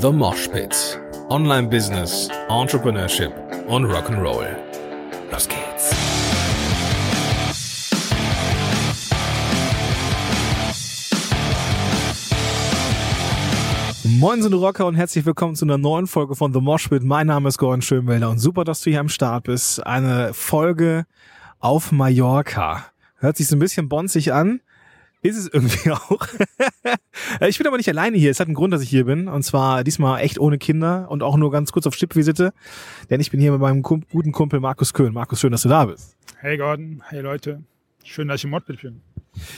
The Mosh Pit. Online Business, Entrepreneurship und Rock'n'Roll. Los geht's. Moin sind Rocker und herzlich willkommen zu einer neuen Folge von The Mosh Pit. Mein Name ist Gordon Schönwelder und super, dass du hier am Start bist. Eine Folge auf Mallorca. Hört sich so ein bisschen bonzig an. Ist es irgendwie auch. ich bin aber nicht alleine hier. Es hat einen Grund, dass ich hier bin. Und zwar diesmal echt ohne Kinder und auch nur ganz kurz auf Stippvisite. Denn ich bin hier mit meinem Kum guten Kumpel Markus Köhn. Markus, schön, dass du da bist. Hey Gordon, hey Leute. Schön, dass ich im Modpit bin.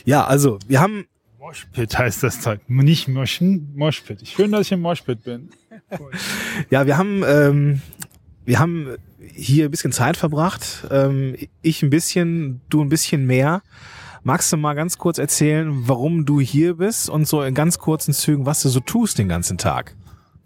Ja, also, wir haben Moshpit heißt das Zeug. Nicht Moschen, Moshpit. Schön, dass ich im Moshpit bin. Ja, wir haben, ähm, wir haben hier ein bisschen Zeit verbracht. Ähm, ich ein bisschen, du ein bisschen mehr. Magst du mal ganz kurz erzählen, warum du hier bist und so in ganz kurzen Zügen, was du so tust den ganzen Tag?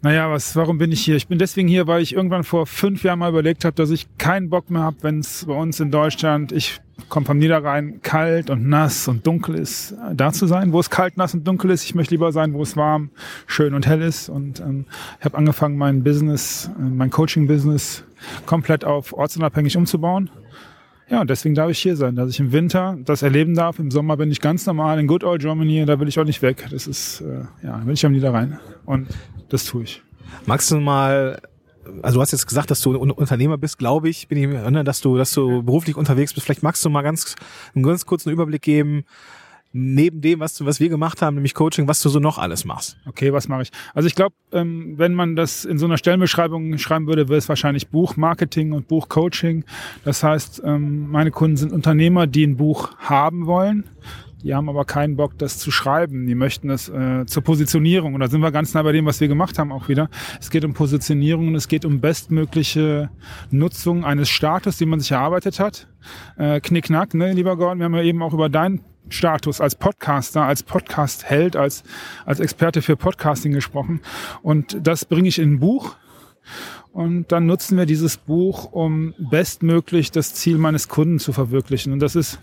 Naja, was, warum bin ich hier? Ich bin deswegen hier, weil ich irgendwann vor fünf Jahren mal überlegt habe, dass ich keinen Bock mehr habe, wenn es bei uns in Deutschland, ich komme vom Niederrhein, kalt und nass und dunkel ist, da zu sein, wo es kalt, nass und dunkel ist. Ich möchte lieber sein, wo es warm, schön und hell ist. Und ähm, ich habe angefangen, mein Business, äh, mein Coaching-Business komplett auf ortsunabhängig umzubauen. Ja, und deswegen darf ich hier sein, dass ich im Winter das erleben darf. Im Sommer bin ich ganz normal in Good Old Germany, da will ich auch nicht weg. Das ist, äh, ja, will ich am Niederrhein. Und das tue ich. Magst du mal, also du hast jetzt gesagt, dass du Unternehmer bist, glaube ich, bin ich mir erinnern, dass du, dass du beruflich unterwegs bist. Vielleicht magst du mal ganz, einen ganz kurzen Überblick geben, neben dem, was, du, was wir gemacht haben, nämlich Coaching, was du so noch alles machst. Okay, was mache ich? Also ich glaube, ähm, wenn man das in so einer Stellenbeschreibung schreiben würde, wäre es wahrscheinlich Buchmarketing und Buchcoaching. Das heißt, ähm, meine Kunden sind Unternehmer, die ein Buch haben wollen. Die haben aber keinen Bock, das zu schreiben. Die möchten das äh, zur Positionierung. Und da sind wir ganz nah bei dem, was wir gemacht haben, auch wieder. Es geht um Positionierung und es geht um bestmögliche Nutzung eines Status, den man sich erarbeitet hat. Äh, Knickknack, ne, lieber Gordon, wir haben ja eben auch über deinen Status als Podcaster, als Podcast-Held, als, als Experte für Podcasting gesprochen. Und das bringe ich in ein Buch. Und dann nutzen wir dieses Buch, um bestmöglich das Ziel meines Kunden zu verwirklichen. Und das ist,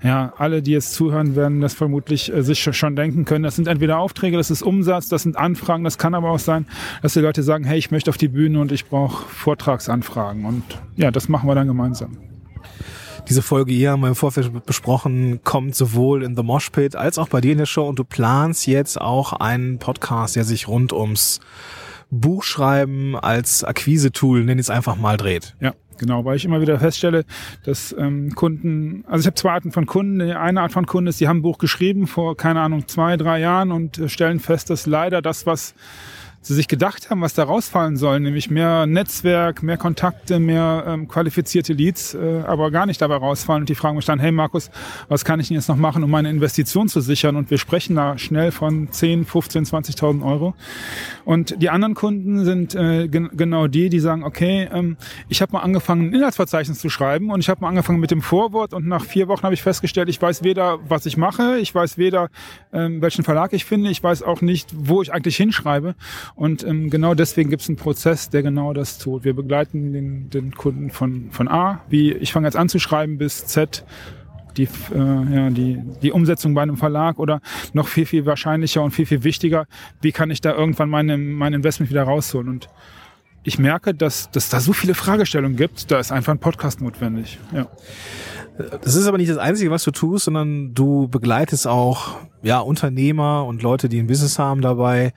ja, alle, die jetzt zuhören, werden das vermutlich äh, sich schon denken können. Das sind entweder Aufträge, das ist Umsatz, das sind Anfragen. Das kann aber auch sein, dass die Leute sagen, hey, ich möchte auf die Bühne und ich brauche Vortragsanfragen. Und ja, das machen wir dann gemeinsam. Diese Folge hier haben wir im Vorfeld besprochen, kommt sowohl in The Mosh Pit als auch bei dir in der Show und du planst jetzt auch einen Podcast, der sich rund ums Buchschreiben als Akquise-Tool, nenn es einfach mal, dreht. Ja. Genau, weil ich immer wieder feststelle, dass ähm, Kunden, also ich habe zwei Arten von Kunden. Eine Art von Kunden ist, die haben ein Buch geschrieben vor, keine Ahnung, zwei, drei Jahren und äh, stellen fest, dass leider das, was sie sich gedacht haben, was da rausfallen soll, nämlich mehr Netzwerk, mehr Kontakte, mehr ähm, qualifizierte Leads, äh, aber gar nicht dabei rausfallen. Und die fragen mich dann, hey Markus, was kann ich denn jetzt noch machen, um meine Investition zu sichern? Und wir sprechen da schnell von 10, 15, 20.000 Euro. Und die anderen Kunden sind äh, gen genau die, die sagen, okay, ähm, ich habe mal angefangen, ein Inhaltsverzeichnis zu schreiben und ich habe mal angefangen mit dem Vorwort und nach vier Wochen habe ich festgestellt, ich weiß weder, was ich mache, ich weiß weder, ähm, welchen Verlag ich finde, ich weiß auch nicht, wo ich eigentlich hinschreibe. Und ähm, genau deswegen gibt es einen Prozess, der genau das tut. Wir begleiten den, den Kunden von, von A, wie ich fange jetzt an zu schreiben, bis Z, die, äh, ja, die, die Umsetzung bei einem Verlag oder noch viel, viel wahrscheinlicher und viel, viel wichtiger, wie kann ich da irgendwann meine, mein Investment wieder rausholen. Und ich merke, dass, dass da so viele Fragestellungen gibt, da ist einfach ein Podcast notwendig. Ja. Das ist aber nicht das Einzige, was du tust, sondern du begleitest auch ja, Unternehmer und Leute, die ein Business haben dabei,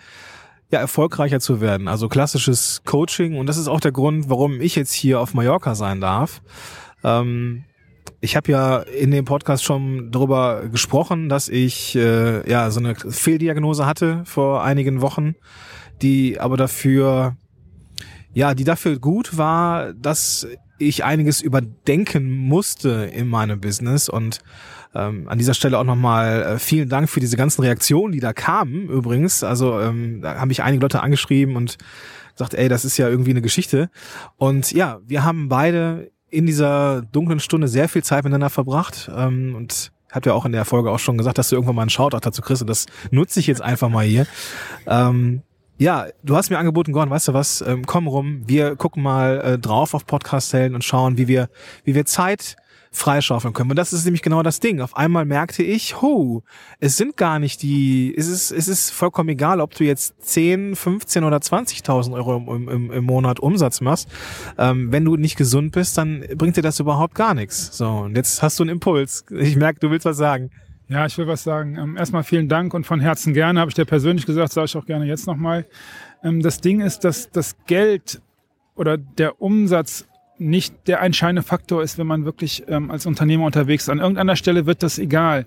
ja, erfolgreicher zu werden. Also klassisches Coaching. Und das ist auch der Grund, warum ich jetzt hier auf Mallorca sein darf. Ähm, ich habe ja in dem Podcast schon darüber gesprochen, dass ich äh, ja so eine Fehldiagnose hatte vor einigen Wochen, die aber dafür ja, die dafür gut war, dass ich einiges überdenken musste in meinem Business und ähm, an dieser Stelle auch nochmal äh, vielen Dank für diese ganzen Reaktionen, die da kamen übrigens. Also ähm, da haben mich einige Leute angeschrieben und gesagt, ey, das ist ja irgendwie eine Geschichte. Und ja, wir haben beide in dieser dunklen Stunde sehr viel Zeit miteinander verbracht ähm, und hat ja auch in der Folge auch schon gesagt, dass du irgendwann mal einen Shoutout dazu kriegst und das nutze ich jetzt einfach mal hier. Ähm, ja, du hast mir angeboten, Gordon, weißt du was, ähm, komm rum, wir gucken mal äh, drauf auf Podcast-Helden und schauen, wie wir, wie wir Zeit freischaufeln können. Und das ist nämlich genau das Ding. Auf einmal merkte ich, ho, es sind gar nicht die, es ist, es ist vollkommen egal, ob du jetzt 10, 15 oder 20.000 Euro im, im, im Monat Umsatz machst. Ähm, wenn du nicht gesund bist, dann bringt dir das überhaupt gar nichts. So, und jetzt hast du einen Impuls. Ich merke, du willst was sagen. Ja, ich will was sagen. Ähm, erstmal vielen Dank und von Herzen gerne, habe ich dir persönlich gesagt, sage ich auch gerne jetzt nochmal. Ähm, das Ding ist, dass das Geld oder der Umsatz nicht der entscheidende Faktor ist, wenn man wirklich ähm, als Unternehmer unterwegs ist. An irgendeiner Stelle wird das egal.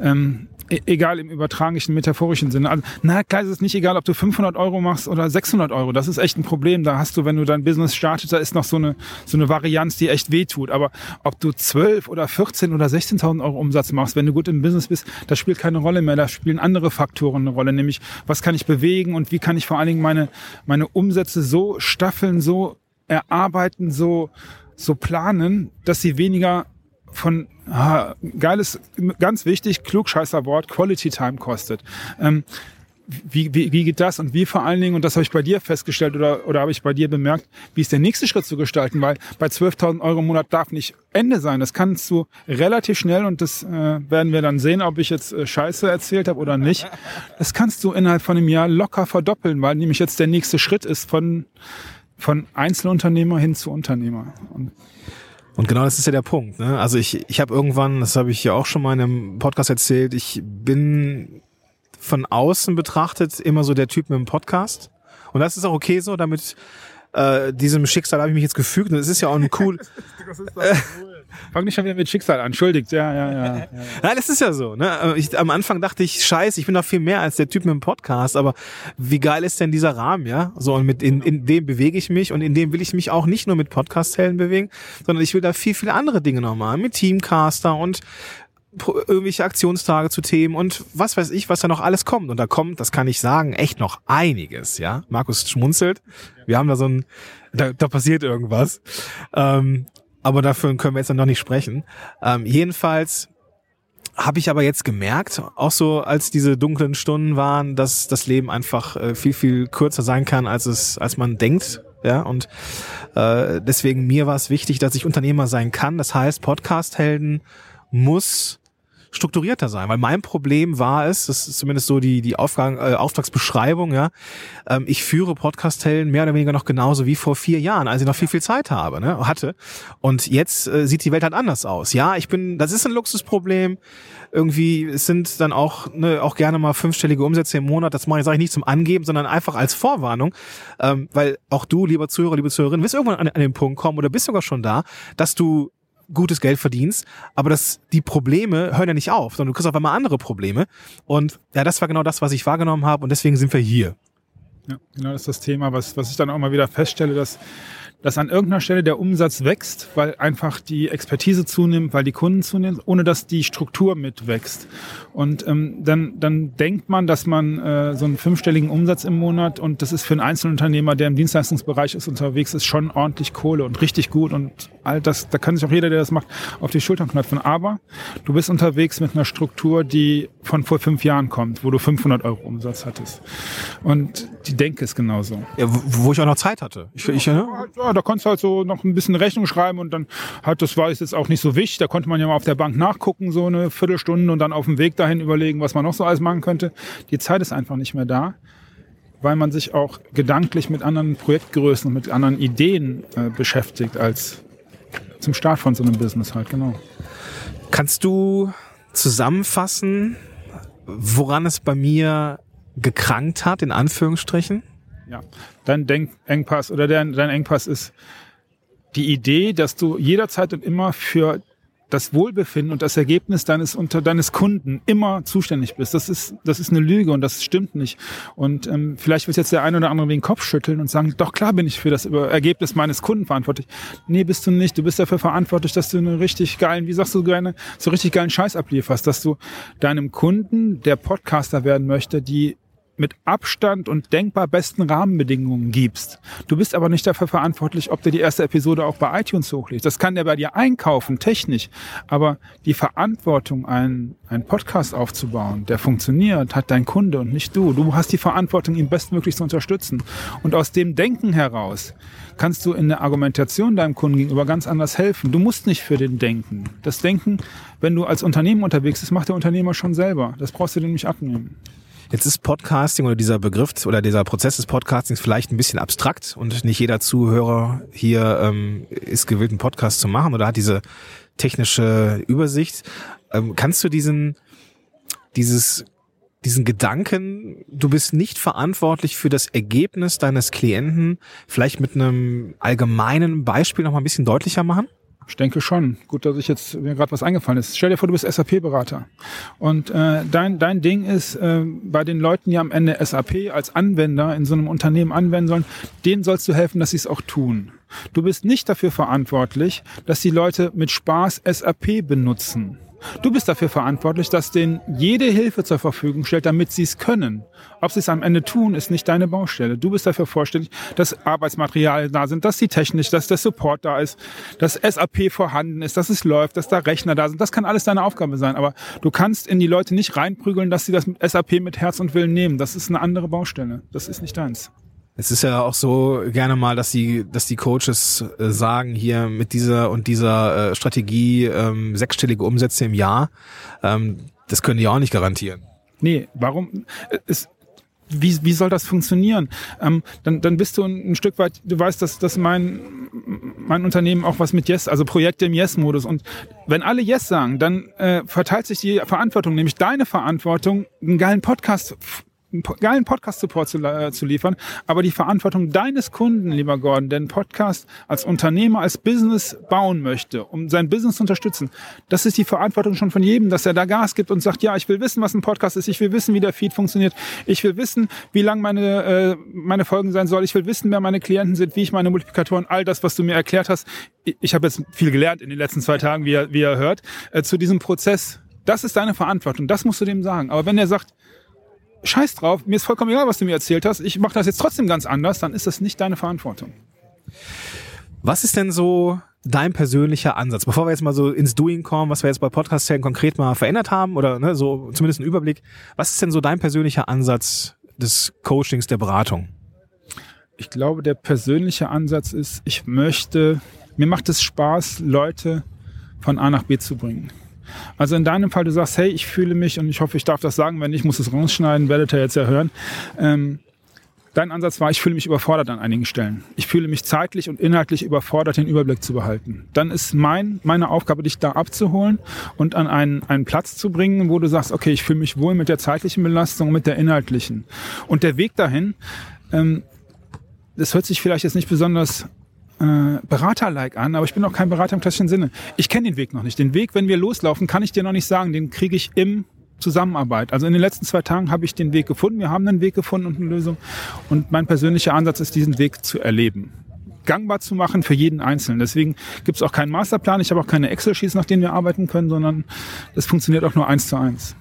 Ähm, e egal im übertragenen, metaphorischen Sinne. Also, na klar ist es nicht egal, ob du 500 Euro machst oder 600 Euro. Das ist echt ein Problem. Da hast du, wenn du dein Business startest, da ist noch so eine, so eine Varianz, die echt wehtut. Aber ob du 12 oder 14 oder 16.000 Euro Umsatz machst, wenn du gut im Business bist, das spielt keine Rolle mehr. Da spielen andere Faktoren eine Rolle, nämlich was kann ich bewegen und wie kann ich vor allen Dingen meine, meine Umsätze so staffeln, so erarbeiten, so, so planen, dass sie weniger von ah, geiles, ganz wichtig, klugscheißer Wort, Quality Time kostet. Ähm, wie, wie, wie geht das und wie vor allen Dingen, und das habe ich bei dir festgestellt oder, oder habe ich bei dir bemerkt, wie ist der nächste Schritt zu gestalten, weil bei 12.000 Euro im Monat darf nicht Ende sein. Das kannst du relativ schnell und das äh, werden wir dann sehen, ob ich jetzt äh, Scheiße erzählt habe oder nicht. Das kannst du innerhalb von einem Jahr locker verdoppeln, weil nämlich jetzt der nächste Schritt ist von von Einzelunternehmer hin zu Unternehmer. Und und genau das ist ja der Punkt. Ne? Also ich, ich habe irgendwann, das habe ich ja auch schon mal in einem Podcast erzählt, ich bin von außen betrachtet immer so der Typ mit dem Podcast. Und das ist auch okay so, damit äh, diesem Schicksal habe ich mich jetzt gefügt und es ist ja auch ein cool. Fang nicht schon wieder mit Schicksal an, entschuldigt, ja, ja, ja. ja. Nein, das ist ja so. Ne? Ich, am Anfang dachte ich, scheiße, ich bin doch viel mehr als der Typ mit dem Podcast, aber wie geil ist denn dieser Rahmen, ja? So, und mit in, in dem bewege ich mich und in dem will ich mich auch nicht nur mit Podcast-Helden bewegen, sondern ich will da viel, viele andere Dinge noch machen, mit Teamcaster und irgendwelche Aktionstage zu Themen und was weiß ich, was da noch alles kommt. Und da kommt, das kann ich sagen, echt noch einiges, ja. Markus schmunzelt. Wir haben da so ein, da, da passiert irgendwas. Ähm, aber dafür können wir jetzt noch nicht sprechen. Ähm, jedenfalls habe ich aber jetzt gemerkt, auch so als diese dunklen Stunden waren, dass das Leben einfach äh, viel viel kürzer sein kann, als es als man denkt. Ja und äh, deswegen mir war es wichtig, dass ich Unternehmer sein kann. Das heißt, Podcast-Helden muss strukturierter sein, weil mein Problem war es, das ist zumindest so die die Aufgang, äh, Auftragsbeschreibung, ja, ähm, ich führe Podcast-Helden mehr oder weniger noch genauso wie vor vier Jahren, als ich noch viel viel Zeit habe, ne, hatte. Und jetzt äh, sieht die Welt halt anders aus. Ja, ich bin, das ist ein Luxusproblem. Irgendwie es sind dann auch ne, auch gerne mal fünfstellige Umsätze im Monat. Das mache ich, sage ich nicht zum Angeben, sondern einfach als Vorwarnung, ähm, weil auch du, lieber Zuhörer, liebe Zuhörerin, wirst irgendwann an, an den Punkt kommen oder bist sogar schon da, dass du gutes Geld verdienst, aber das, die Probleme hören ja nicht auf, sondern du kriegst auf einmal andere Probleme. Und ja, das war genau das, was ich wahrgenommen habe und deswegen sind wir hier. Ja, genau das ist das Thema, was, was ich dann auch mal wieder feststelle, dass dass an irgendeiner Stelle der Umsatz wächst, weil einfach die Expertise zunimmt, weil die Kunden zunehmen, ohne dass die Struktur mitwächst. Und ähm, dann, dann denkt man, dass man äh, so einen fünfstelligen Umsatz im Monat und das ist für einen Einzelunternehmer, der im Dienstleistungsbereich ist, unterwegs ist, schon ordentlich Kohle und richtig gut und all das, da kann sich auch jeder, der das macht, auf die Schultern knöpfen. Aber du bist unterwegs mit einer Struktur, die von vor fünf Jahren kommt, wo du 500 Euro Umsatz hattest. Und die Denke ist genauso. Ja, wo ich auch noch Zeit hatte. Ich, ich, ne? ja, da konntest du halt so noch ein bisschen Rechnung schreiben und dann hat, das war jetzt auch nicht so wichtig. Da konnte man ja mal auf der Bank nachgucken, so eine Viertelstunde und dann auf dem Weg dahin überlegen, was man noch so alles machen könnte. Die Zeit ist einfach nicht mehr da, weil man sich auch gedanklich mit anderen Projektgrößen und mit anderen Ideen äh, beschäftigt als zum Start von so einem Business halt, genau. Kannst du zusammenfassen, woran es bei mir gekrankt hat, in Anführungsstrichen? Ja, dein Denkengpass oder dein, dein Engpass ist die Idee, dass du jederzeit und immer für das Wohlbefinden und das Ergebnis deines unter deines Kunden immer zuständig bist. Das ist das ist eine Lüge und das stimmt nicht. Und ähm, vielleicht wird jetzt der eine oder andere den Kopf schütteln und sagen: Doch klar bin ich für das Ergebnis meines Kunden verantwortlich. Nee, bist du nicht. Du bist dafür verantwortlich, dass du einen richtig geilen, wie sagst du gerne, so richtig geilen Scheiß ablieferst, dass du deinem Kunden, der Podcaster werden möchte, die mit Abstand und denkbar besten Rahmenbedingungen gibst. Du bist aber nicht dafür verantwortlich, ob du die erste Episode auch bei iTunes hochlegst. Das kann der bei dir einkaufen, technisch. Aber die Verantwortung, einen, einen Podcast aufzubauen, der funktioniert, hat dein Kunde und nicht du. Du hast die Verantwortung, ihn bestmöglich zu unterstützen. Und aus dem Denken heraus kannst du in der Argumentation deinem Kunden gegenüber ganz anders helfen. Du musst nicht für den denken. Das Denken, wenn du als Unternehmen unterwegs bist, macht der Unternehmer schon selber. Das brauchst du dir nicht abnehmen. Jetzt ist Podcasting oder dieser Begriff oder dieser Prozess des Podcastings vielleicht ein bisschen abstrakt und nicht jeder Zuhörer hier ähm, ist gewillt, einen Podcast zu machen oder hat diese technische Übersicht. Ähm, kannst du diesen, dieses, diesen Gedanken, du bist nicht verantwortlich für das Ergebnis deines Klienten, vielleicht mit einem allgemeinen Beispiel noch mal ein bisschen deutlicher machen? Ich denke schon. Gut, dass ich jetzt mir gerade was eingefallen ist. Stell dir vor, du bist SAP-Berater und äh, dein dein Ding ist äh, bei den Leuten, die am Ende SAP als Anwender in so einem Unternehmen anwenden sollen, denen sollst du helfen, dass sie es auch tun. Du bist nicht dafür verantwortlich, dass die Leute mit Spaß SAP benutzen. Du bist dafür verantwortlich, dass denen jede Hilfe zur Verfügung stellt, damit sie es können. Ob sie es am Ende tun, ist nicht deine Baustelle. Du bist dafür vorstellig, dass Arbeitsmaterialien da sind, dass die Technik, dass der Support da ist, dass SAP vorhanden ist, dass es läuft, dass da Rechner da sind. Das kann alles deine Aufgabe sein. Aber du kannst in die Leute nicht reinprügeln, dass sie das mit SAP mit Herz und Willen nehmen. Das ist eine andere Baustelle. Das ist nicht deins. Es ist ja auch so gerne mal, dass die, dass die Coaches äh, sagen, hier mit dieser und dieser äh, Strategie ähm, sechsstellige Umsätze im Jahr. Ähm, das können die auch nicht garantieren. Nee, warum? Es, wie, wie soll das funktionieren? Ähm, dann, dann bist du ein, ein Stück weit, du weißt, dass, dass mein, mein Unternehmen auch was mit Yes, also Projekte im Yes-Modus. Und wenn alle Yes sagen, dann äh, verteilt sich die Verantwortung, nämlich deine Verantwortung, einen geilen Podcast geilen Podcast-Support zu, äh, zu liefern, aber die Verantwortung deines Kunden, lieber Gordon, der Podcast als Unternehmer, als Business bauen möchte, um sein Business zu unterstützen, das ist die Verantwortung schon von jedem, dass er da Gas gibt und sagt, ja, ich will wissen, was ein Podcast ist, ich will wissen, wie der Feed funktioniert, ich will wissen, wie lang meine, äh, meine Folgen sein soll, ich will wissen, wer meine Klienten sind, wie ich meine Multiplikatoren, all das, was du mir erklärt hast. Ich, ich habe jetzt viel gelernt in den letzten zwei Tagen, wie ihr, wie ihr hört, äh, zu diesem Prozess. Das ist deine Verantwortung, das musst du dem sagen. Aber wenn er sagt, scheiß drauf, mir ist vollkommen egal, was du mir erzählt hast, ich mache das jetzt trotzdem ganz anders, dann ist das nicht deine Verantwortung. Was ist denn so dein persönlicher Ansatz? Bevor wir jetzt mal so ins Doing kommen, was wir jetzt bei podcast konkret mal verändert haben oder ne, so zumindest ein Überblick, was ist denn so dein persönlicher Ansatz des Coachings, der Beratung? Ich glaube, der persönliche Ansatz ist, ich möchte, mir macht es Spaß, Leute von A nach B zu bringen. Also in deinem Fall, du sagst, hey, ich fühle mich, und ich hoffe, ich darf das sagen, wenn nicht, muss es rausschneiden, werdet ihr jetzt ja hören. Ähm, dein Ansatz war, ich fühle mich überfordert an einigen Stellen. Ich fühle mich zeitlich und inhaltlich überfordert, den Überblick zu behalten. Dann ist mein, meine Aufgabe, dich da abzuholen und an einen, einen Platz zu bringen, wo du sagst, okay, ich fühle mich wohl mit der zeitlichen Belastung, mit der inhaltlichen. Und der Weg dahin, ähm, das hört sich vielleicht jetzt nicht besonders äh, Berater-like an, aber ich bin auch kein Berater im klassischen Sinne. Ich kenne den Weg noch nicht. Den Weg, wenn wir loslaufen, kann ich dir noch nicht sagen. Den kriege ich im Zusammenarbeit. Also in den letzten zwei Tagen habe ich den Weg gefunden. Wir haben einen Weg gefunden und eine Lösung. Und mein persönlicher Ansatz ist, diesen Weg zu erleben gangbar zu machen für jeden Einzelnen. Deswegen gibt es auch keinen Masterplan, ich habe auch keine Excel-Sheets, nach denen wir arbeiten können, sondern das funktioniert auch nur eins zu eins.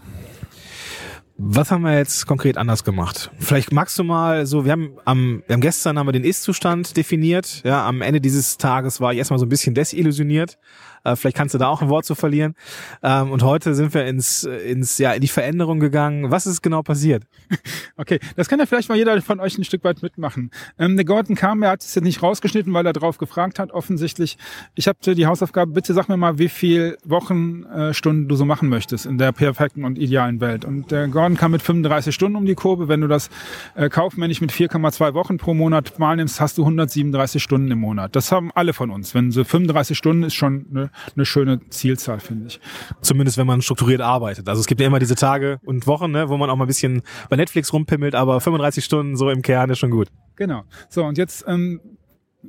Was haben wir jetzt konkret anders gemacht? Vielleicht magst du mal so, wir haben am, wir haben gestern haben wir den Ist-Zustand definiert. Ja, am Ende dieses Tages war ich erstmal so ein bisschen desillusioniert äh, vielleicht kannst du da auch ein Wort zu verlieren. Ähm, und heute sind wir ins, ins, ja, in die Veränderung gegangen. Was ist genau passiert? Okay, das kann ja vielleicht mal jeder von euch ein Stück weit mitmachen. Ähm, der Gordon kam, er hat es jetzt nicht rausgeschnitten, weil er drauf gefragt hat, offensichtlich. Ich habe die Hausaufgabe, bitte sag mir mal, wie viel Wochenstunden äh, du so machen möchtest in der perfekten und idealen Welt. Und der Gordon kam mit 35 Stunden um die Kurve. Wenn du das äh, kaufmännisch mit 4,2 Wochen pro Monat mal nimmst, hast du 137 Stunden im Monat. Das haben alle von uns. Wenn so 35 Stunden ist schon eine eine schöne Zielzahl, finde ich. Zumindest wenn man strukturiert arbeitet. Also es gibt ja immer diese Tage und Wochen, ne, wo man auch mal ein bisschen bei Netflix rumpimmelt, aber 35 Stunden so im Kern ist schon gut. Genau. So, und jetzt ähm,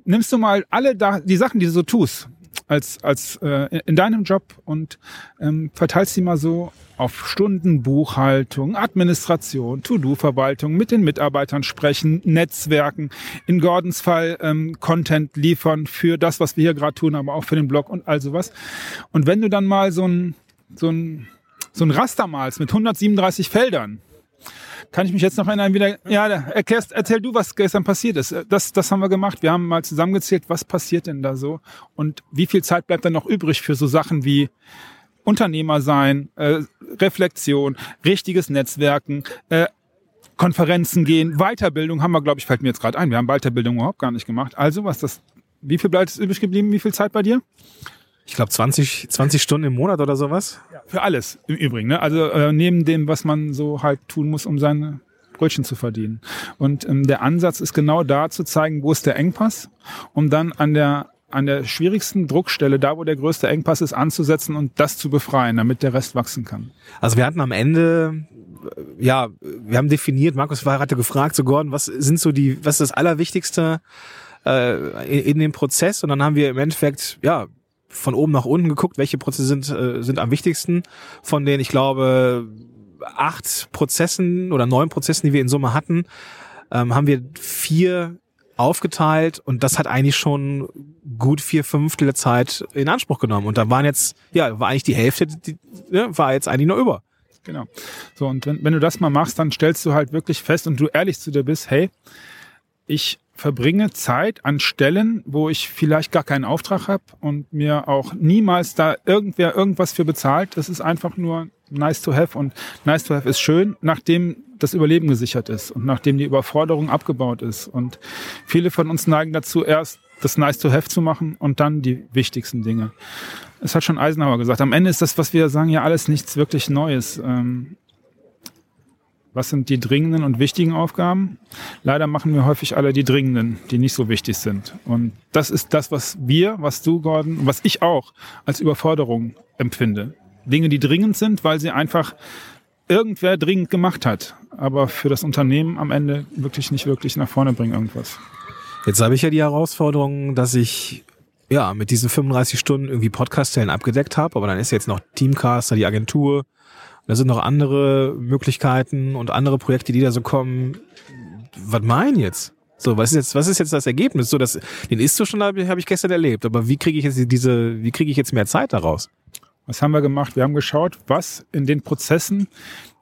nimmst du mal alle da, die Sachen, die du so tust, als, als äh, in deinem Job und ähm, verteilst sie mal so auf Stunden Buchhaltung, Administration, To-Do-Verwaltung, mit den Mitarbeitern sprechen, Netzwerken, in Gordons Fall ähm, Content liefern für das, was wir hier gerade tun, aber auch für den Blog und all sowas. Und wenn du dann mal so ein, so ein, so ein Raster malst mit 137 Feldern, kann ich mich jetzt noch erinnern, wieder, ja, erklärst, erzähl du, was gestern passiert ist. Das, das haben wir gemacht. Wir haben mal zusammengezählt, was passiert denn da so und wie viel Zeit bleibt dann noch übrig für so Sachen wie Unternehmer sein, äh, Reflexion, richtiges Netzwerken, äh, Konferenzen gehen, Weiterbildung haben wir, glaube ich, fällt mir jetzt gerade ein. Wir haben Weiterbildung überhaupt gar nicht gemacht. Also, was das, wie viel bleibt übrig geblieben? Wie viel Zeit bei dir? Ich glaube 20, 20 Stunden im Monat oder sowas. Ja, für alles im Übrigen. Ne? Also äh, neben dem, was man so halt tun muss, um seine Brötchen zu verdienen. Und ähm, der Ansatz ist genau da zu zeigen, wo ist der Engpass, um dann an der an der schwierigsten Druckstelle, da wo der größte Engpass ist, anzusetzen und das zu befreien, damit der Rest wachsen kann. Also wir hatten am Ende, äh, ja, wir haben definiert, Markus war hatte gefragt, so Gordon, was sind so die, was ist das Allerwichtigste äh, in, in dem Prozess? Und dann haben wir im Endeffekt, ja, von oben nach unten geguckt, welche Prozesse sind, äh, sind am wichtigsten. Von den, ich glaube, acht Prozessen oder neun Prozessen, die wir in Summe hatten, ähm, haben wir vier aufgeteilt und das hat eigentlich schon gut vier Fünftel der Zeit in Anspruch genommen. Und da waren jetzt, ja, war eigentlich die Hälfte, die, ne, war jetzt eigentlich noch über. Genau. So, und wenn, wenn du das mal machst, dann stellst du halt wirklich fest und du ehrlich zu dir bist, hey, ich verbringe Zeit an Stellen, wo ich vielleicht gar keinen Auftrag habe und mir auch niemals da irgendwer irgendwas für bezahlt. Das ist einfach nur nice to have und nice to have ist schön, nachdem das Überleben gesichert ist und nachdem die Überforderung abgebaut ist. Und viele von uns neigen dazu, erst das nice to have zu machen und dann die wichtigsten Dinge. Es hat schon Eisenhower gesagt. Am Ende ist das, was wir sagen, ja alles nichts wirklich Neues. Ähm, was sind die dringenden und wichtigen Aufgaben? Leider machen wir häufig alle die dringenden, die nicht so wichtig sind. Und das ist das, was wir, was du, Gordon, was ich auch als Überforderung empfinde. Dinge, die dringend sind, weil sie einfach irgendwer dringend gemacht hat, aber für das Unternehmen am Ende wirklich nicht wirklich nach vorne bringen irgendwas. Jetzt habe ich ja die Herausforderung, dass ich ja mit diesen 35 Stunden irgendwie Podcast-Stellen abgedeckt habe, aber dann ist jetzt noch Teamcaster, die Agentur, da sind noch andere Möglichkeiten und andere Projekte, die da so kommen. Was meinen jetzt? So, was ist jetzt, was ist jetzt das Ergebnis? So, das, den ist so schon, habe hab ich gestern erlebt. Aber wie kriege ich jetzt diese, wie kriege ich jetzt mehr Zeit daraus? Was haben wir gemacht? Wir haben geschaut, was in den Prozessen,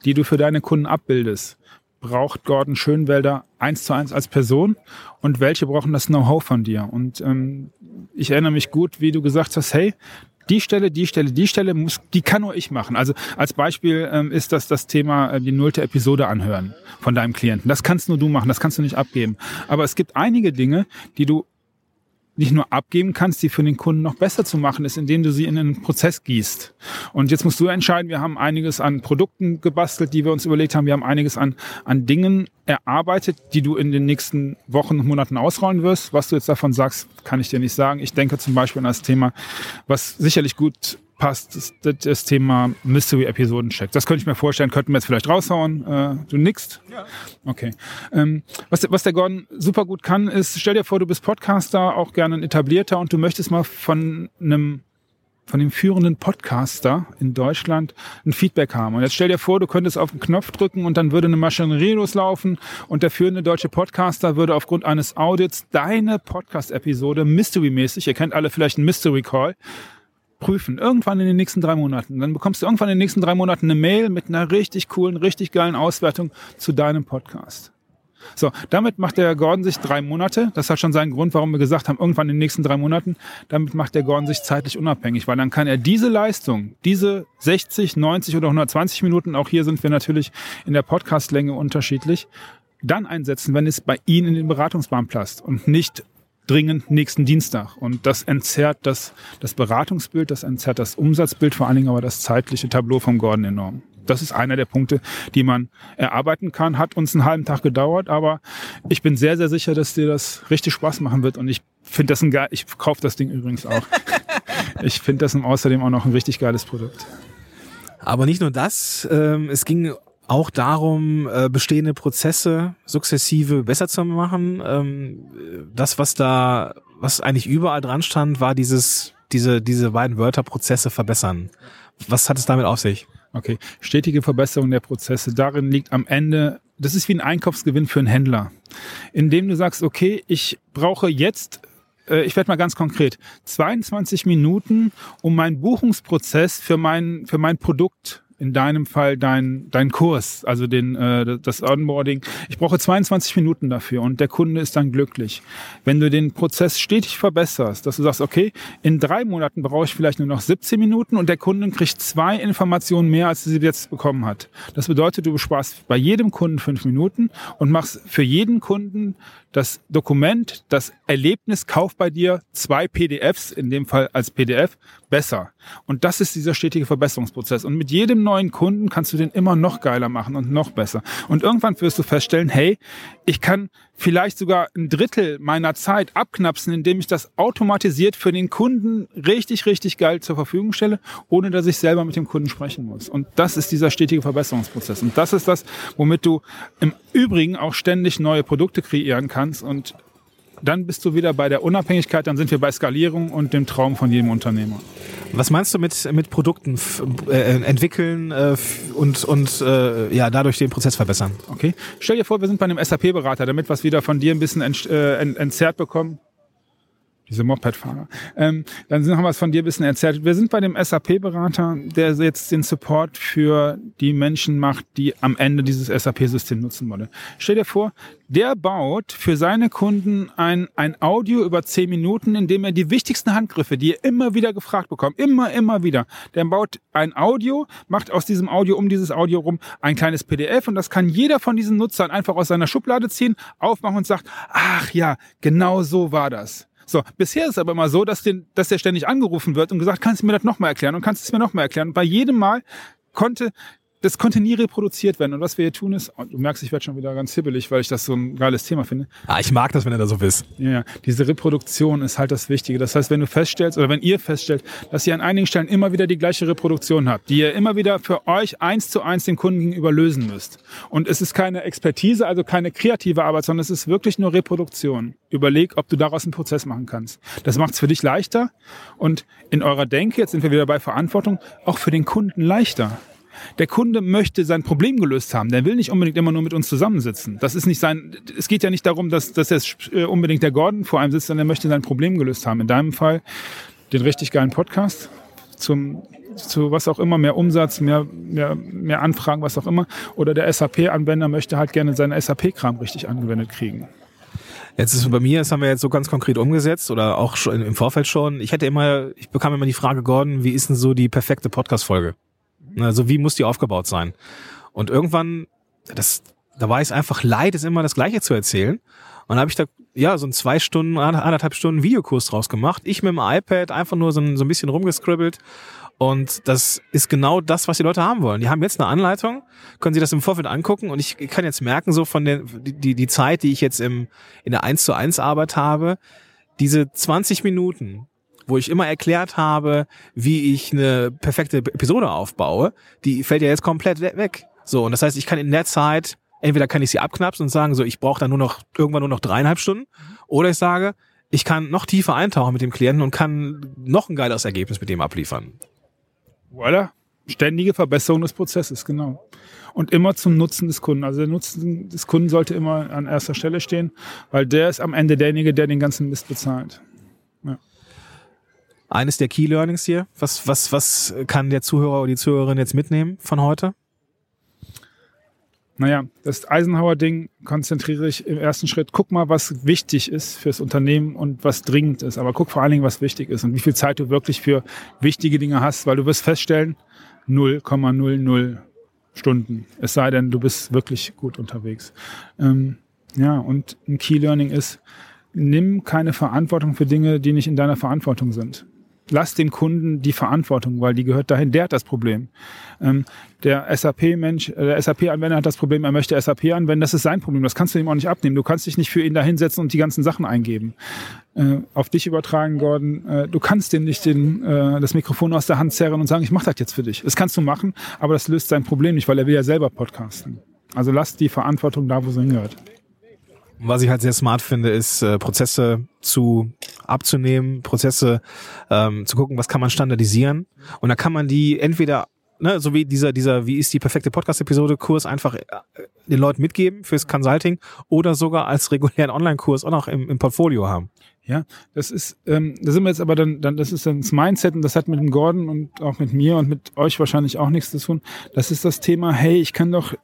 die du für deine Kunden abbildest, braucht Gordon Schönwelder eins zu eins als Person und welche brauchen das Know-how von dir? Und ähm, ich erinnere mich gut, wie du gesagt hast, hey, die Stelle, die Stelle, die Stelle muss, die kann nur ich machen. Also als Beispiel ähm, ist das das Thema äh, die nullte Episode anhören von deinem Klienten. Das kannst nur du machen, das kannst du nicht abgeben. Aber es gibt einige Dinge, die du nicht nur abgeben kannst, die für den Kunden noch besser zu machen ist, indem du sie in einen Prozess gießt. Und jetzt musst du entscheiden, wir haben einiges an Produkten gebastelt, die wir uns überlegt haben. Wir haben einiges an, an Dingen erarbeitet, die du in den nächsten Wochen und Monaten ausrollen wirst. Was du jetzt davon sagst, kann ich dir nicht sagen. Ich denke zum Beispiel an das Thema, was sicherlich gut passt, das Thema Mystery-Episoden-Check. Das könnte ich mir vorstellen, könnten wir jetzt vielleicht raushauen. Äh, du nickst? Ja. Okay. Ähm, was, was der Gordon super gut kann, ist, stell dir vor, du bist Podcaster, auch gerne ein etablierter und du möchtest mal von einem von dem führenden Podcaster in Deutschland ein Feedback haben. Und jetzt stell dir vor, du könntest auf den Knopf drücken und dann würde eine Maschinerie loslaufen und der führende deutsche Podcaster würde aufgrund eines Audits deine Podcast-Episode mystery-mäßig, ihr kennt alle vielleicht einen Mystery Call, prüfen. Irgendwann in den nächsten drei Monaten. Dann bekommst du irgendwann in den nächsten drei Monaten eine Mail mit einer richtig coolen, richtig geilen Auswertung zu deinem Podcast. So, damit macht der Gordon sich drei Monate. Das hat schon seinen Grund, warum wir gesagt haben, irgendwann in den nächsten drei Monaten. Damit macht der Gordon sich zeitlich unabhängig, weil dann kann er diese Leistung, diese 60, 90 oder 120 Minuten, auch hier sind wir natürlich in der Podcastlänge unterschiedlich, dann einsetzen, wenn es bei Ihnen in den Beratungsbahn passt und nicht dringend nächsten Dienstag. Und das entzerrt das, das Beratungsbild, das entzerrt das Umsatzbild, vor allen Dingen aber das zeitliche Tableau vom Gordon enorm. Das ist einer der Punkte, die man erarbeiten kann. Hat uns einen halben Tag gedauert, aber ich bin sehr, sehr sicher, dass dir das richtig Spaß machen wird. Und ich finde das ein geil, ich kaufe das Ding übrigens auch. ich finde das außerdem auch noch ein richtig geiles Produkt. Aber nicht nur das, ähm, es ging auch darum, äh, bestehende Prozesse sukzessive besser zu machen. Ähm, das, was da, was eigentlich überall dran stand, war dieses, diese, diese beiden Wörter Prozesse verbessern. Was hat es damit auf sich? Okay, stetige Verbesserung der Prozesse. Darin liegt am Ende, das ist wie ein Einkaufsgewinn für einen Händler, indem du sagst, okay, ich brauche jetzt äh, ich werde mal ganz konkret, 22 Minuten, um meinen Buchungsprozess für mein, für mein Produkt in deinem Fall dein, dein Kurs, also den, äh, das Onboarding. Ich brauche 22 Minuten dafür und der Kunde ist dann glücklich. Wenn du den Prozess stetig verbesserst, dass du sagst, okay, in drei Monaten brauche ich vielleicht nur noch 17 Minuten und der Kunde kriegt zwei Informationen mehr, als sie jetzt bekommen hat. Das bedeutet, du besparst bei jedem Kunden fünf Minuten und machst für jeden Kunden das Dokument, das Erlebnis kauft bei dir zwei PDFs, in dem Fall als PDF, besser. Und das ist dieser stetige Verbesserungsprozess. Und mit jedem neuen Kunden kannst du den immer noch geiler machen und noch besser. Und irgendwann wirst du feststellen, hey, ich kann vielleicht sogar ein Drittel meiner Zeit abknapsen, indem ich das automatisiert für den Kunden richtig, richtig geil zur Verfügung stelle, ohne dass ich selber mit dem Kunden sprechen muss. Und das ist dieser stetige Verbesserungsprozess. Und das ist das, womit du im Übrigen auch ständig neue Produkte kreieren kannst und dann bist du wieder bei der Unabhängigkeit, dann sind wir bei Skalierung und dem Traum von jedem Unternehmer. Was meinst du mit, mit Produkten äh, entwickeln äh, und, und äh, ja, dadurch den Prozess verbessern? Okay. Stell dir vor, wir sind bei einem SAP-Berater, damit wir es wieder von dir ein bisschen ent, äh, entzerrt bekommen diese Moped-Fahrer. Ähm, dann haben wir es von dir ein bisschen erzählt. Wir sind bei dem SAP-Berater, der jetzt den Support für die Menschen macht, die am Ende dieses SAP-System nutzen wollen. Stell dir vor, der baut für seine Kunden ein, ein Audio über zehn Minuten, in dem er die wichtigsten Handgriffe, die er immer wieder gefragt bekommt, immer, immer wieder, der baut ein Audio, macht aus diesem Audio um dieses Audio rum ein kleines PDF und das kann jeder von diesen Nutzern einfach aus seiner Schublade ziehen, aufmachen und sagt, ach ja, genau so war das. So, bisher ist es aber immer so, dass, den, dass der ständig angerufen wird und gesagt, kannst du mir das nochmal erklären und kannst du es mir nochmal erklären. Und bei jedem Mal konnte das konnte nie reproduziert werden. Und was wir hier tun ist, du merkst, ich werde schon wieder ganz hibbelig, weil ich das so ein geiles Thema finde. Ah, ich mag das, wenn du da so bist. Ja, diese Reproduktion ist halt das Wichtige. Das heißt, wenn du feststellst oder wenn ihr feststellt, dass ihr an einigen Stellen immer wieder die gleiche Reproduktion habt, die ihr immer wieder für euch eins zu eins den Kunden gegenüber lösen müsst. Und es ist keine Expertise, also keine kreative Arbeit, sondern es ist wirklich nur Reproduktion. Überleg, ob du daraus einen Prozess machen kannst. Das macht es für dich leichter und in eurer Denke, jetzt sind wir wieder bei Verantwortung, auch für den Kunden leichter. Der Kunde möchte sein Problem gelöst haben. Der will nicht unbedingt immer nur mit uns zusammensitzen. Das ist nicht sein, es geht ja nicht darum, dass, dass jetzt äh, unbedingt der Gordon vor einem sitzt, sondern er möchte sein Problem gelöst haben. In deinem Fall den richtig geilen Podcast zum zu was auch immer, mehr Umsatz, mehr, mehr, mehr Anfragen, was auch immer. Oder der SAP-Anwender möchte halt gerne seinen SAP-Kram richtig angewendet kriegen. Jetzt ist bei mir, das haben wir jetzt so ganz konkret umgesetzt oder auch schon im Vorfeld schon. Ich hätte immer, ich bekam immer die Frage, Gordon, wie ist denn so die perfekte Podcast-Folge? Also wie muss die aufgebaut sein? Und irgendwann, das, da war es einfach leid, es immer das Gleiche zu erzählen. Und dann habe ich da ja so ein zwei Stunden, anderthalb Stunden Videokurs draus gemacht. Ich mit dem iPad einfach nur so ein, so ein bisschen rumgescribbelt. Und das ist genau das, was die Leute haben wollen. Die haben jetzt eine Anleitung, können sie das im Vorfeld angucken und ich kann jetzt merken, so von der, die, die Zeit, die ich jetzt im, in der 1 zu 1 Arbeit habe, diese 20 Minuten, wo ich immer erklärt habe, wie ich eine perfekte Episode aufbaue, die fällt ja jetzt komplett weg. So, und das heißt, ich kann in der Zeit, entweder kann ich sie abknapsen und sagen, so, ich brauche dann nur noch, irgendwann nur noch dreieinhalb Stunden, oder ich sage, ich kann noch tiefer eintauchen mit dem Klienten und kann noch ein geiles Ergebnis mit dem abliefern. Voilà. Ständige Verbesserung des Prozesses, genau. Und immer zum Nutzen des Kunden. Also der Nutzen des Kunden sollte immer an erster Stelle stehen, weil der ist am Ende derjenige, der den ganzen Mist bezahlt eines der Key Learnings hier? Was, was, was kann der Zuhörer oder die Zuhörerin jetzt mitnehmen von heute? Naja, das Eisenhower-Ding konzentriere ich im ersten Schritt. Guck mal, was wichtig ist fürs Unternehmen und was dringend ist. Aber guck vor allen Dingen, was wichtig ist und wie viel Zeit du wirklich für wichtige Dinge hast, weil du wirst feststellen, 0,00 Stunden. Es sei denn, du bist wirklich gut unterwegs. Ähm, ja, und ein Key Learning ist, nimm keine Verantwortung für Dinge, die nicht in deiner Verantwortung sind lass dem Kunden die Verantwortung, weil die gehört dahin, der hat das Problem. Ähm, der SAP-Mensch, äh, der SAP-Anwender hat das Problem, er möchte SAP anwenden, das ist sein Problem, das kannst du ihm auch nicht abnehmen. Du kannst dich nicht für ihn da hinsetzen und die ganzen Sachen eingeben. Äh, auf dich übertragen, Gordon, äh, du kannst dem nicht den, äh, das Mikrofon aus der Hand zerren und sagen, ich mach das jetzt für dich. Das kannst du machen, aber das löst sein Problem nicht, weil er will ja selber podcasten. Also lass die Verantwortung da, wo sie hingehört. Was ich halt sehr smart finde, ist äh, Prozesse zu abzunehmen, Prozesse ähm, zu gucken, was kann man standardisieren. Und da kann man die entweder ne, so wie dieser, dieser, wie ist die perfekte Podcast-Episode Kurs einfach äh, den Leuten mitgeben fürs Consulting oder sogar als regulären Online-Kurs auch noch im, im Portfolio haben. Ja, das ist, ähm, da sind wir jetzt aber dann, dann, das ist dann das Mindset und das hat mit dem Gordon und auch mit mir und mit euch wahrscheinlich auch nichts zu tun. Das ist das Thema, hey, ich kann doch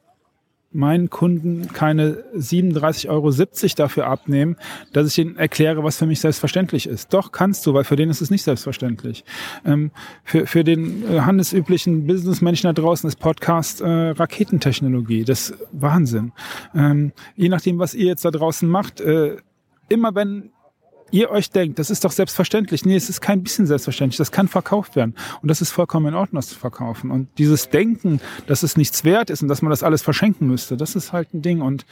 meinen Kunden keine 37,70 Euro dafür abnehmen, dass ich ihnen erkläre, was für mich selbstverständlich ist. Doch, kannst du, weil für den ist es nicht selbstverständlich. Ähm, für, für den äh, handelsüblichen Businessmenschen da draußen ist Podcast äh, Raketentechnologie. Das ist Wahnsinn. Ähm, je nachdem, was ihr jetzt da draußen macht, äh, immer wenn ihr euch denkt, das ist doch selbstverständlich. Nee, es ist kein bisschen selbstverständlich. Das kann verkauft werden. Und das ist vollkommen in Ordnung, das zu verkaufen. Und dieses Denken, dass es nichts wert ist und dass man das alles verschenken müsste, das ist halt ein Ding. Und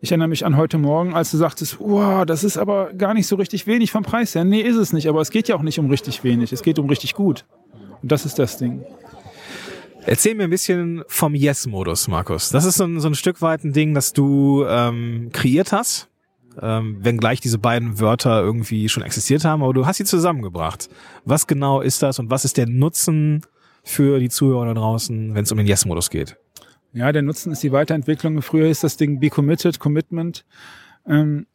ich erinnere mich an heute Morgen, als du sagtest, wow, das ist aber gar nicht so richtig wenig vom Preis her. Nee, ist es nicht. Aber es geht ja auch nicht um richtig wenig. Es geht um richtig gut. Und das ist das Ding. Erzähl mir ein bisschen vom Yes-Modus, Markus. Das ist so ein, so ein Stück weit ein Ding, das du ähm, kreiert hast ähm, wenngleich diese beiden Wörter irgendwie schon existiert haben, aber du hast sie zusammengebracht. Was genau ist das und was ist der Nutzen für die Zuhörer da draußen, wenn es um den Yes-Modus geht? Ja, der Nutzen ist die Weiterentwicklung. Früher ist das Ding Be Committed, Commitment. Ähm,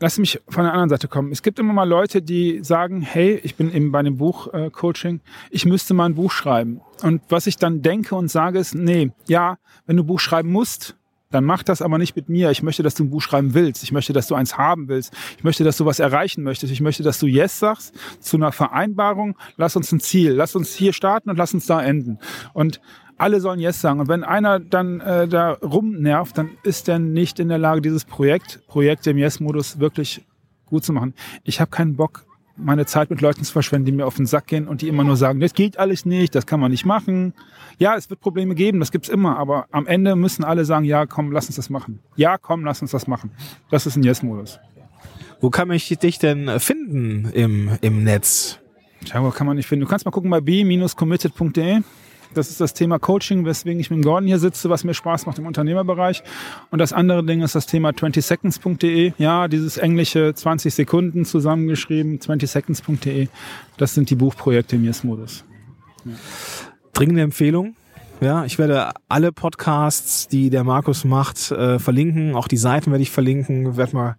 lass mich von der anderen Seite kommen. Es gibt immer mal Leute, die sagen, hey, ich bin eben bei einem Buch-Coaching, äh, ich müsste mal ein Buch schreiben. Und was ich dann denke und sage ist, nee, ja, wenn du Buch schreiben musst, dann mach das aber nicht mit mir. Ich möchte, dass du ein Buch schreiben willst. Ich möchte, dass du eins haben willst. Ich möchte, dass du was erreichen möchtest. Ich möchte, dass du Yes sagst zu einer Vereinbarung. Lass uns ein Ziel. Lass uns hier starten und lass uns da enden. Und alle sollen Yes sagen. Und wenn einer dann äh, da rumnervt, dann ist er nicht in der Lage, dieses Projekt, Projekt im Yes-Modus wirklich gut zu machen. Ich habe keinen Bock, meine Zeit mit Leuten zu verschwenden, die mir auf den Sack gehen und die immer nur sagen, das geht alles nicht, das kann man nicht machen. Ja, es wird Probleme geben, das gibt's immer, aber am Ende müssen alle sagen, ja, komm, lass uns das machen. Ja, komm, lass uns das machen. Das ist ein Yes-Modus. Wo kann ich dich denn finden im, im Netz? Tja, wo kann man nicht finden? Du kannst mal gucken bei b-committed.de. Das ist das Thema Coaching, weswegen ich mit Gordon hier sitze, was mir Spaß macht im Unternehmerbereich. Und das andere Ding ist das Thema 20seconds.de. Ja, dieses englische 20 Sekunden zusammengeschrieben, 20seconds.de. Das sind die Buchprojekte im Yes-Modus. Ja. Dringende Empfehlung. Ja, ich werde alle Podcasts, die der Markus macht, äh, verlinken. Auch die Seiten werde ich verlinken. Werd mal,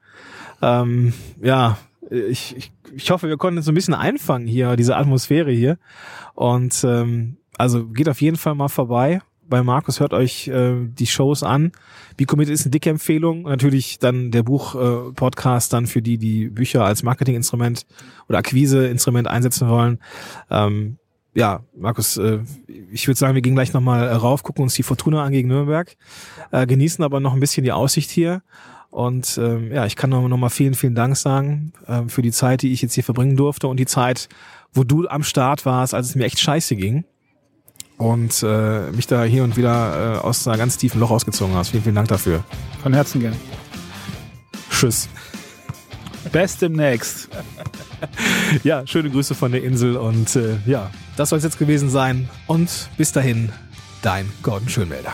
ähm, ja, ich, ich, ich hoffe, wir konnten so ein bisschen einfangen hier, diese Atmosphäre hier. Und ähm, also geht auf jeden Fall mal vorbei bei Markus, hört euch äh, die Shows an. Be Committed ist eine dicke Empfehlung. Natürlich dann der Buch-Podcast äh, dann für die, die Bücher als Marketinginstrument oder Akquise-Instrument einsetzen wollen. Ähm, ja, Markus, äh, ich würde sagen, wir gehen gleich nochmal rauf, gucken uns die Fortuna an gegen Nürnberg, äh, genießen aber noch ein bisschen die Aussicht hier. Und ähm, ja, ich kann nochmal noch vielen, vielen Dank sagen äh, für die Zeit, die ich jetzt hier verbringen durfte und die Zeit, wo du am Start warst, als es mir echt scheiße ging und äh, mich da hier und wieder äh, aus einer ganz tiefen Loch ausgezogen hast. Vielen, vielen Dank dafür. Von Herzen gern. Tschüss. Best demnächst. ja, schöne Grüße von der Insel und äh, ja, das soll es jetzt gewesen sein. Und bis dahin, dein Gordon Schönwälder.